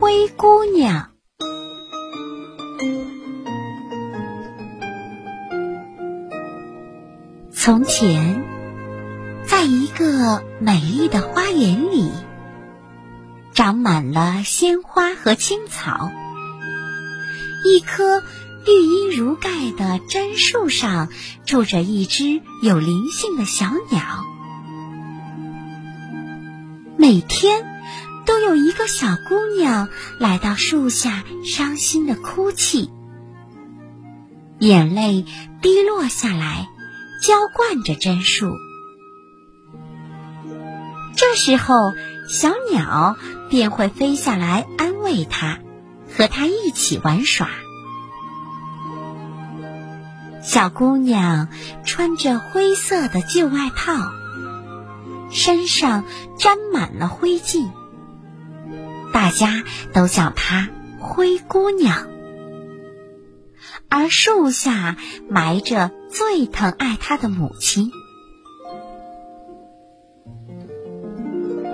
灰姑娘。从前，在一个美丽的花园里，长满了鲜花和青草。一棵绿荫如盖的榛树上，住着一只有灵性的小鸟。每天。都有一个小姑娘来到树下，伤心的哭泣，眼泪滴落下来，浇灌着榛树。这时候，小鸟便会飞下来安慰她，和她一起玩耍。小姑娘穿着灰色的旧外套，身上沾满了灰烬。大家都叫她灰姑娘，而树下埋着最疼爱她的母亲。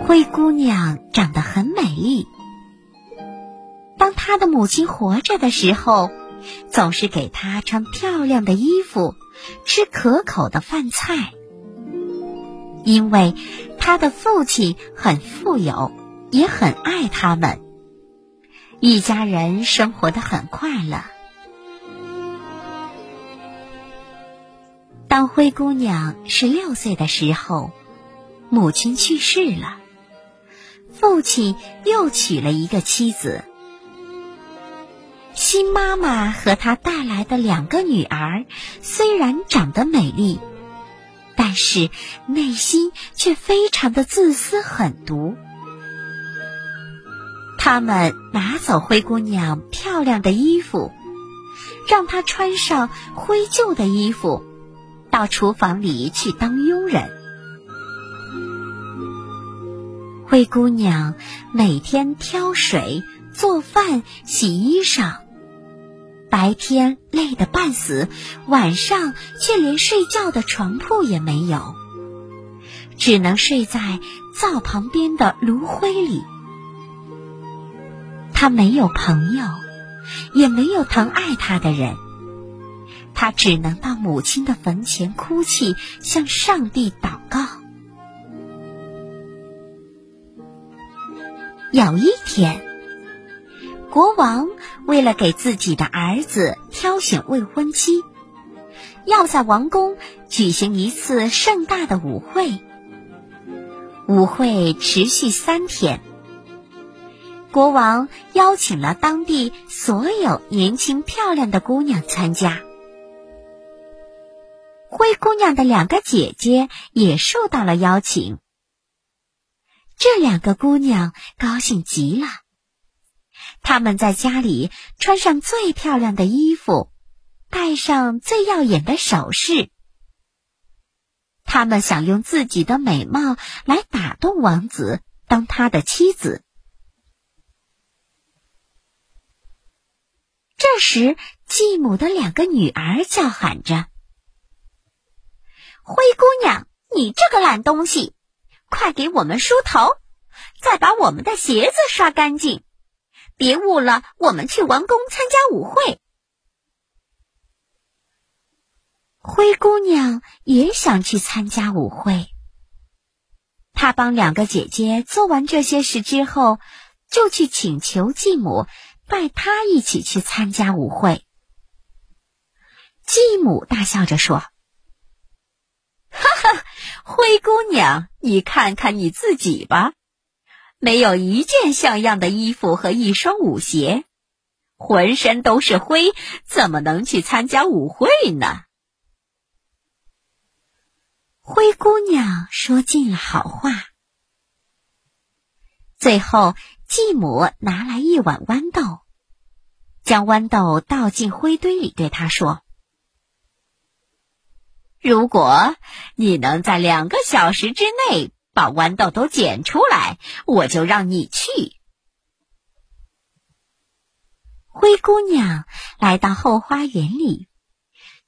灰姑娘长得很美丽，当她的母亲活着的时候，总是给她穿漂亮的衣服，吃可口的饭菜，因为她的父亲很富有。也很爱他们，一家人生活的很快乐。当灰姑娘十六岁的时候，母亲去世了，父亲又娶了一个妻子。新妈妈和她带来的两个女儿虽然长得美丽，但是内心却非常的自私狠毒。他们拿走灰姑娘漂亮的衣服，让她穿上灰旧的衣服，到厨房里去当佣人。灰姑娘每天挑水、做饭、洗衣裳，白天累得半死，晚上却连睡觉的床铺也没有，只能睡在灶旁边的炉灰里。他没有朋友，也没有疼爱他的人，他只能到母亲的坟前哭泣，向上帝祷告。有一天，国王为了给自己的儿子挑选未婚妻，要在王宫举行一次盛大的舞会。舞会持续三天。国王邀请了当地所有年轻漂亮的姑娘参加，灰姑娘的两个姐姐也受到了邀请。这两个姑娘高兴极了，她们在家里穿上最漂亮的衣服，戴上最耀眼的首饰，她们想用自己的美貌来打动王子，当他的妻子。这时，继母的两个女儿叫喊着：“灰姑娘，你这个懒东西，快给我们梳头，再把我们的鞋子刷干净，别误了我们去王宫参加舞会。”灰姑娘也想去参加舞会，她帮两个姐姐做完这些事之后，就去请求继母。拜他一起去参加舞会。继母大笑着说：“ 哈哈，灰姑娘，你看看你自己吧，没有一件像样的衣服和一双舞鞋，浑身都是灰，怎么能去参加舞会呢？”灰姑娘说尽了好话，最后。继母拿来一碗豌豆，将豌豆倒进灰堆里，对他说：“如果你能在两个小时之内把豌豆都捡出来，我就让你去。”灰姑娘来到后花园里，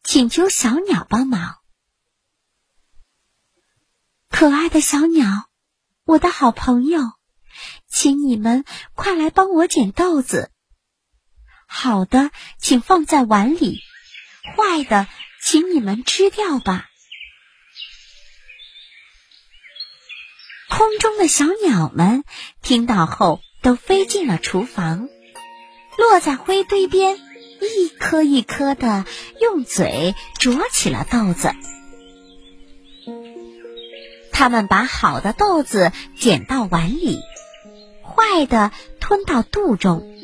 请求小鸟帮忙。可爱的小鸟，我的好朋友。请你们快来帮我捡豆子。好的，请放在碗里；坏的，请你们吃掉吧。空中的小鸟们听到后，都飞进了厨房，落在灰堆边，一颗一颗的用嘴啄起了豆子。他们把好的豆子捡到碗里，坏的吞到肚中。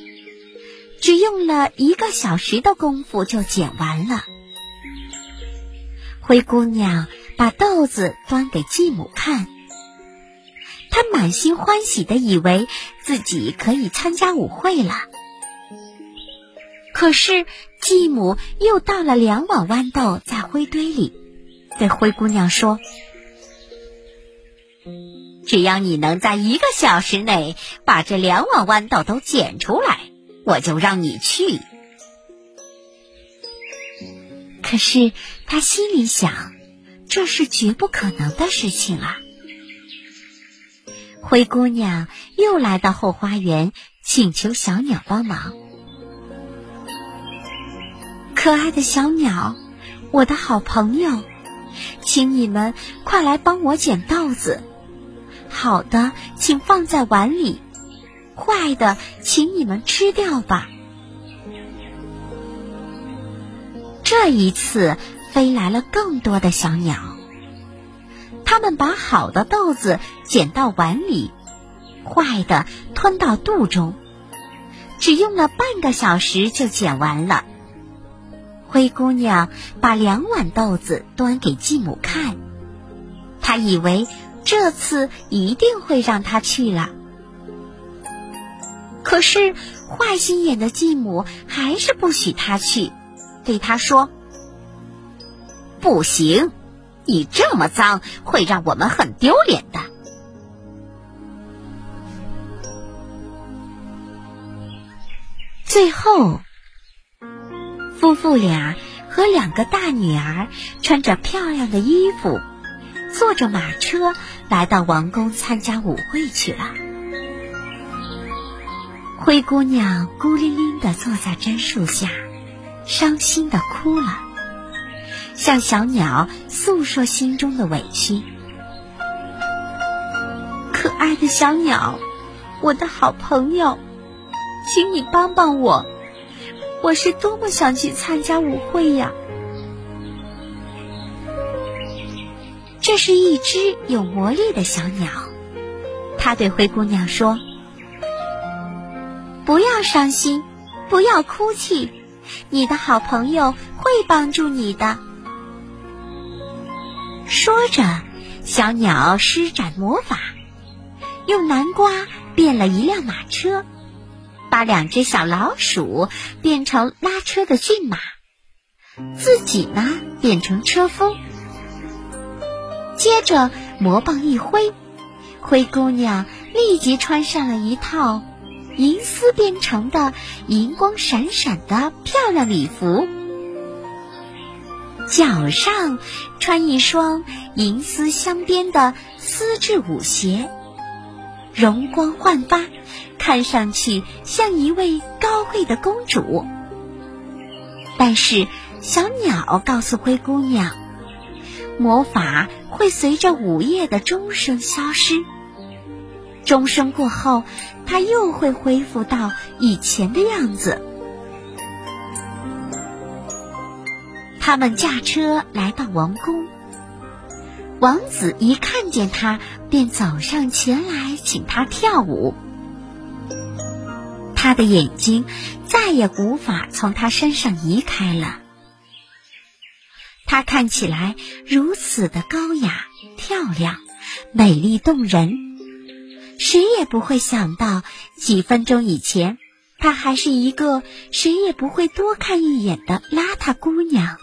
只用了一个小时的功夫就捡完了。灰姑娘把豆子端给继母看，她满心欢喜的以为自己可以参加舞会了。可是继母又倒了两碗豌豆在灰堆里，对灰姑娘说。只要你能在一个小时内把这两碗豌豆都捡出来，我就让你去。可是他心里想，这是绝不可能的事情啊！灰姑娘又来到后花园，请求小鸟帮忙。可爱的小鸟，我的好朋友，请你们快来帮我捡豆子。好的，请放在碗里；坏的，请你们吃掉吧。这一次，飞来了更多的小鸟，它们把好的豆子捡到碗里，坏的吞到肚中，只用了半个小时就捡完了。灰姑娘把两碗豆子端给继母看，她以为。这次一定会让他去了。可是坏心眼的继母还是不许他去，对他说：“不行，你这么脏，会让我们很丢脸的。”最后，夫妇俩和两个大女儿穿着漂亮的衣服。坐着马车来到王宫参加舞会去了。灰姑娘孤零零的坐在榛树下，伤心的哭了，向小鸟诉说心中的委屈。可爱的小鸟，我的好朋友，请你帮帮我，我是多么想去参加舞会呀！这是一只有魔力的小鸟，它对灰姑娘说：“不要伤心，不要哭泣，你的好朋友会帮助你的。”说着，小鸟施展魔法，用南瓜变了一辆马车，把两只小老鼠变成拉车的骏马，自己呢变成车夫。接着魔棒一挥，灰姑娘立即穿上了一套银丝编成的、银光闪闪的漂亮礼服，脚上穿一双银丝镶边的丝质舞鞋，容光焕发，看上去像一位高贵的公主。但是小鸟告诉灰姑娘。魔法会随着午夜的钟声消失，钟声过后，它又会恢复到以前的样子。他们驾车来到王宫，王子一看见他，便走上前来请他跳舞。他的眼睛再也无法从他身上移开了。她看起来如此的高雅、漂亮、美丽动人，谁也不会想到，几分钟以前，她还是一个谁也不会多看一眼的邋遢姑娘。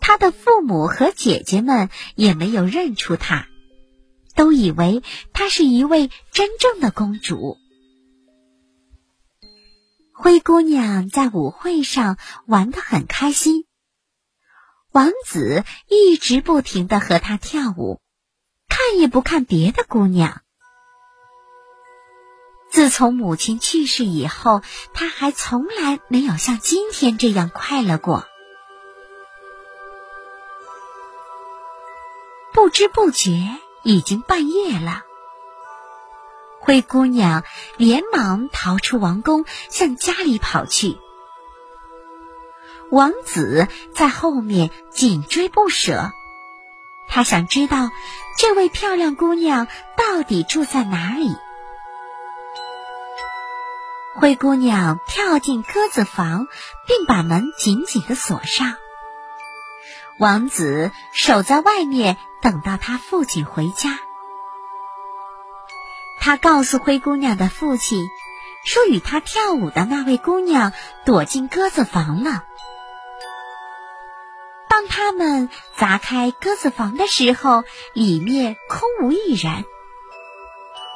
她的父母和姐姐们也没有认出她，都以为她是一位真正的公主。灰姑娘在舞会上玩得很开心。王子一直不停的和她跳舞，看也不看别的姑娘，自从母亲去世以后，他还从来没有像今天这样快乐过。不知不觉已经半夜了，灰姑娘连忙逃出王宫，向家里跑去。王子在后面紧追不舍，他想知道这位漂亮姑娘到底住在哪里。灰姑娘跳进鸽子房，并把门紧紧的锁上。王子守在外面，等到他父亲回家。他告诉灰姑娘的父亲，说与他跳舞的那位姑娘躲进鸽子房了。当他们砸开鸽子房的时候，里面空无一人。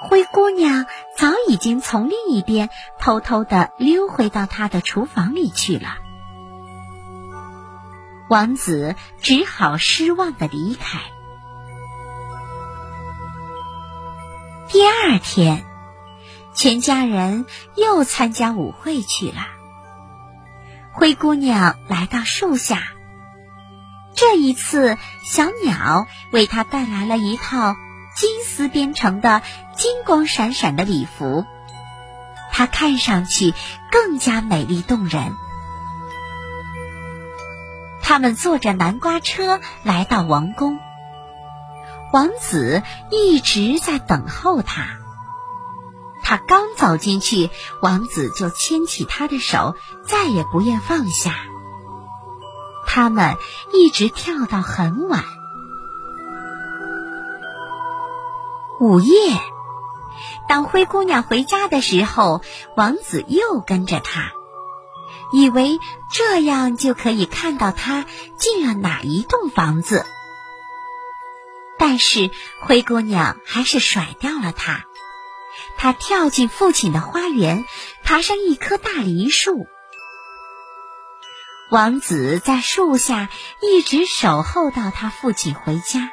灰姑娘早已经从另一边偷偷的溜回到她的厨房里去了。王子只好失望的离开。第二天，全家人又参加舞会去了。灰姑娘来到树下。这一次，小鸟为他带来了一套金丝编成的金光闪闪的礼服，它看上去更加美丽动人。他们坐着南瓜车来到王宫，王子一直在等候他。他刚走进去，王子就牵起他的手，再也不愿放下。他们一直跳到很晚。午夜，当灰姑娘回家的时候，王子又跟着她，以为这样就可以看到她进了哪一栋房子。但是灰姑娘还是甩掉了他，她跳进父亲的花园，爬上一棵大梨树。王子在树下一直守候到他父亲回家。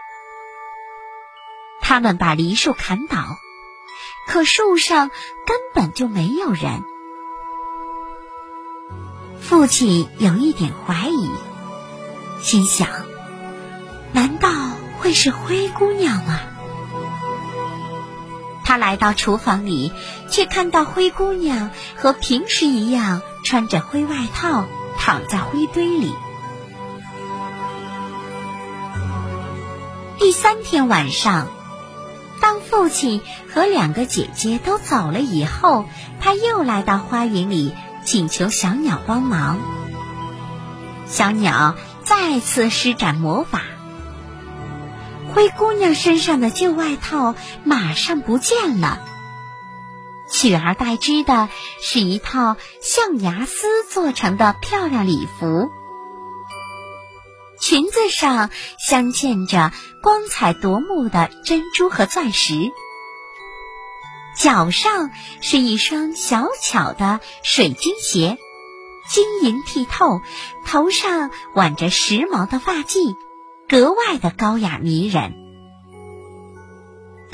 他们把梨树砍倒，可树上根本就没有人。父亲有一点怀疑，心想：难道会是灰姑娘吗？他来到厨房里，却看到灰姑娘和平时一样穿着灰外套。躺在灰堆里。第三天晚上，当父亲和两个姐姐都走了以后，他又来到花园里，请求小鸟帮忙。小鸟再次施展魔法，灰姑娘身上的旧外套马上不见了。取而代之的是一套象牙丝做成的漂亮礼服，裙子上镶嵌着光彩夺目的珍珠和钻石，脚上是一双小巧的水晶鞋，晶莹剔透，头上挽着时髦的发髻，格外的高雅迷人。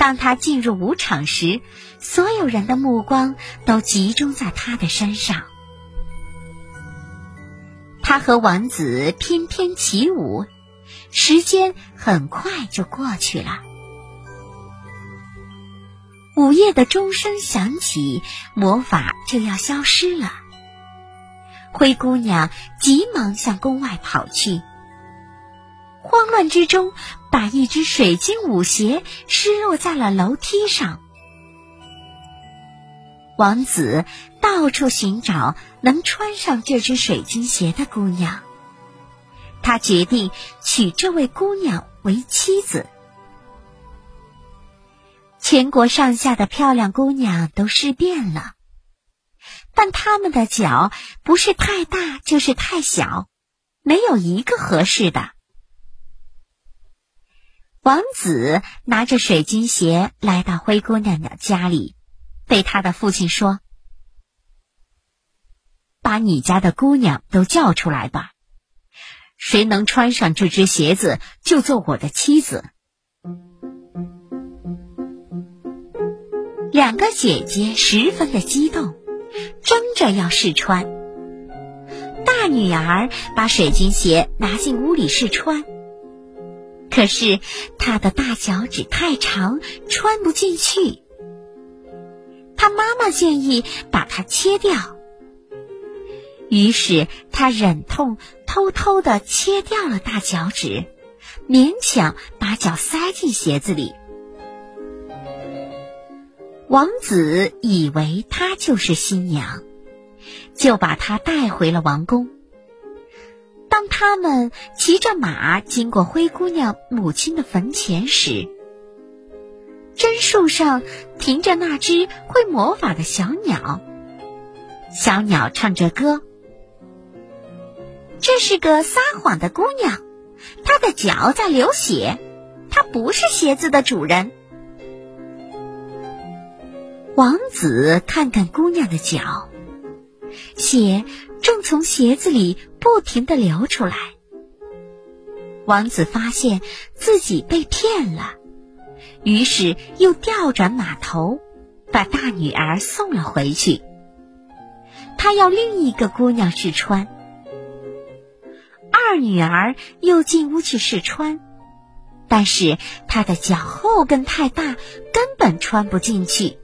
当他进入舞场时，所有人的目光都集中在他的身上。他和王子翩翩起舞，时间很快就过去了。午夜的钟声响起，魔法就要消失了。灰姑娘急忙向宫外跑去。慌乱之中，把一只水晶舞鞋失落在了楼梯上。王子到处寻找能穿上这只水晶鞋的姑娘，他决定娶这位姑娘为妻子。全国上下的漂亮姑娘都试遍了，但她们的脚不是太大就是太小，没有一个合适的。王子拿着水晶鞋来到灰姑娘的家里，对他的父亲说：“把你家的姑娘都叫出来吧，谁能穿上这只鞋子，就做我的妻子。”两个姐姐十分的激动，争着要试穿。大女儿把水晶鞋拿进屋里试穿，可是她的大脚趾太长，穿不进去。她妈妈建议把它切掉，于是她忍痛偷偷的切掉了大脚趾，勉强把脚塞进鞋子里。王子以为她就是新娘，就把她带回了王宫。当他们骑着马经过灰姑娘母亲的坟前时，榛树上停着那只会魔法的小鸟。小鸟唱着歌：“这是个撒谎的姑娘，她的脚在流血，她不是鞋子的主人。”王子看看姑娘的脚，血正从鞋子里。不停的流出来。王子发现自己被骗了，于是又调转马头，把大女儿送了回去。他要另一个姑娘试穿。二女儿又进屋去试穿，但是她的脚后跟太大，根本穿不进去。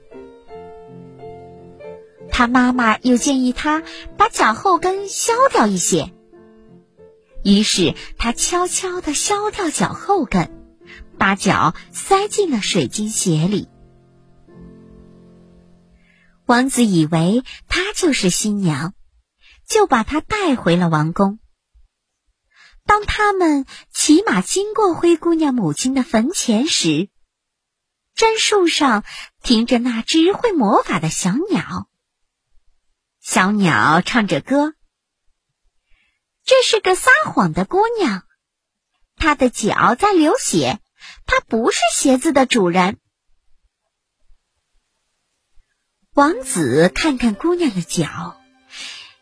他妈妈又建议他把脚后跟削掉一些，于是他悄悄地削掉脚后跟，把脚塞进了水晶鞋里。王子以为她就是新娘，就把她带回了王宫。当他们骑马经过灰姑娘母亲的坟前时，榛树上停着那只会魔法的小鸟。小鸟唱着歌。这是个撒谎的姑娘，她的脚在流血，她不是鞋子的主人。王子看看姑娘的脚，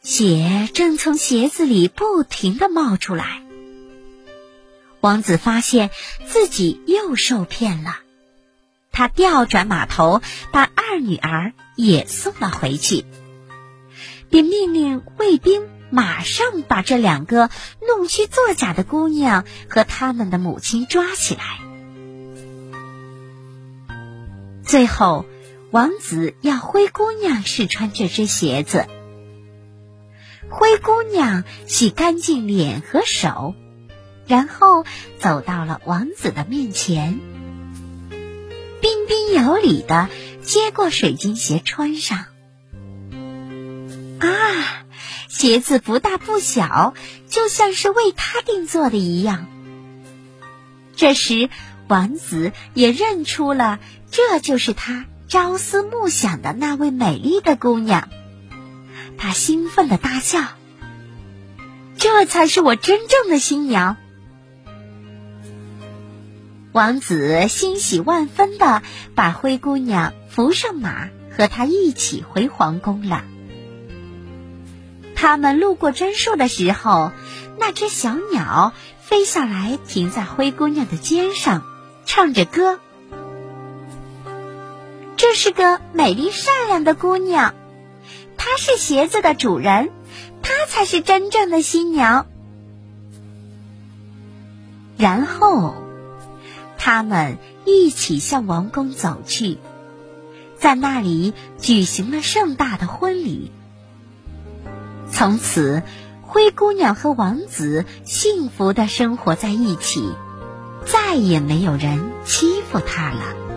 血正从鞋子里不停的冒出来。王子发现自己又受骗了，他调转马头，把二女儿也送了回去。便命令卫兵马上把这两个弄虚作假的姑娘和他们的母亲抓起来。最后，王子要灰姑娘试穿这只鞋子。灰姑娘洗干净脸和手，然后走到了王子的面前，彬彬有礼的接过水晶鞋穿上。啊，鞋子不大不小，就像是为他定做的一样。这时，王子也认出了，这就是他朝思暮想的那位美丽的姑娘。他兴奋的大笑：“这才是我真正的新娘！”王子欣喜万分的把灰姑娘扶上马，和她一起回皇宫了。他们路过榛树的时候，那只小鸟飞下来，停在灰姑娘的肩上，唱着歌。这是个美丽善良的姑娘，她是鞋子的主人，她才是真正的新娘。然后，他们一起向王宫走去，在那里举行了盛大的婚礼。从此，灰姑娘和王子幸福的生活在一起，再也没有人欺负她了。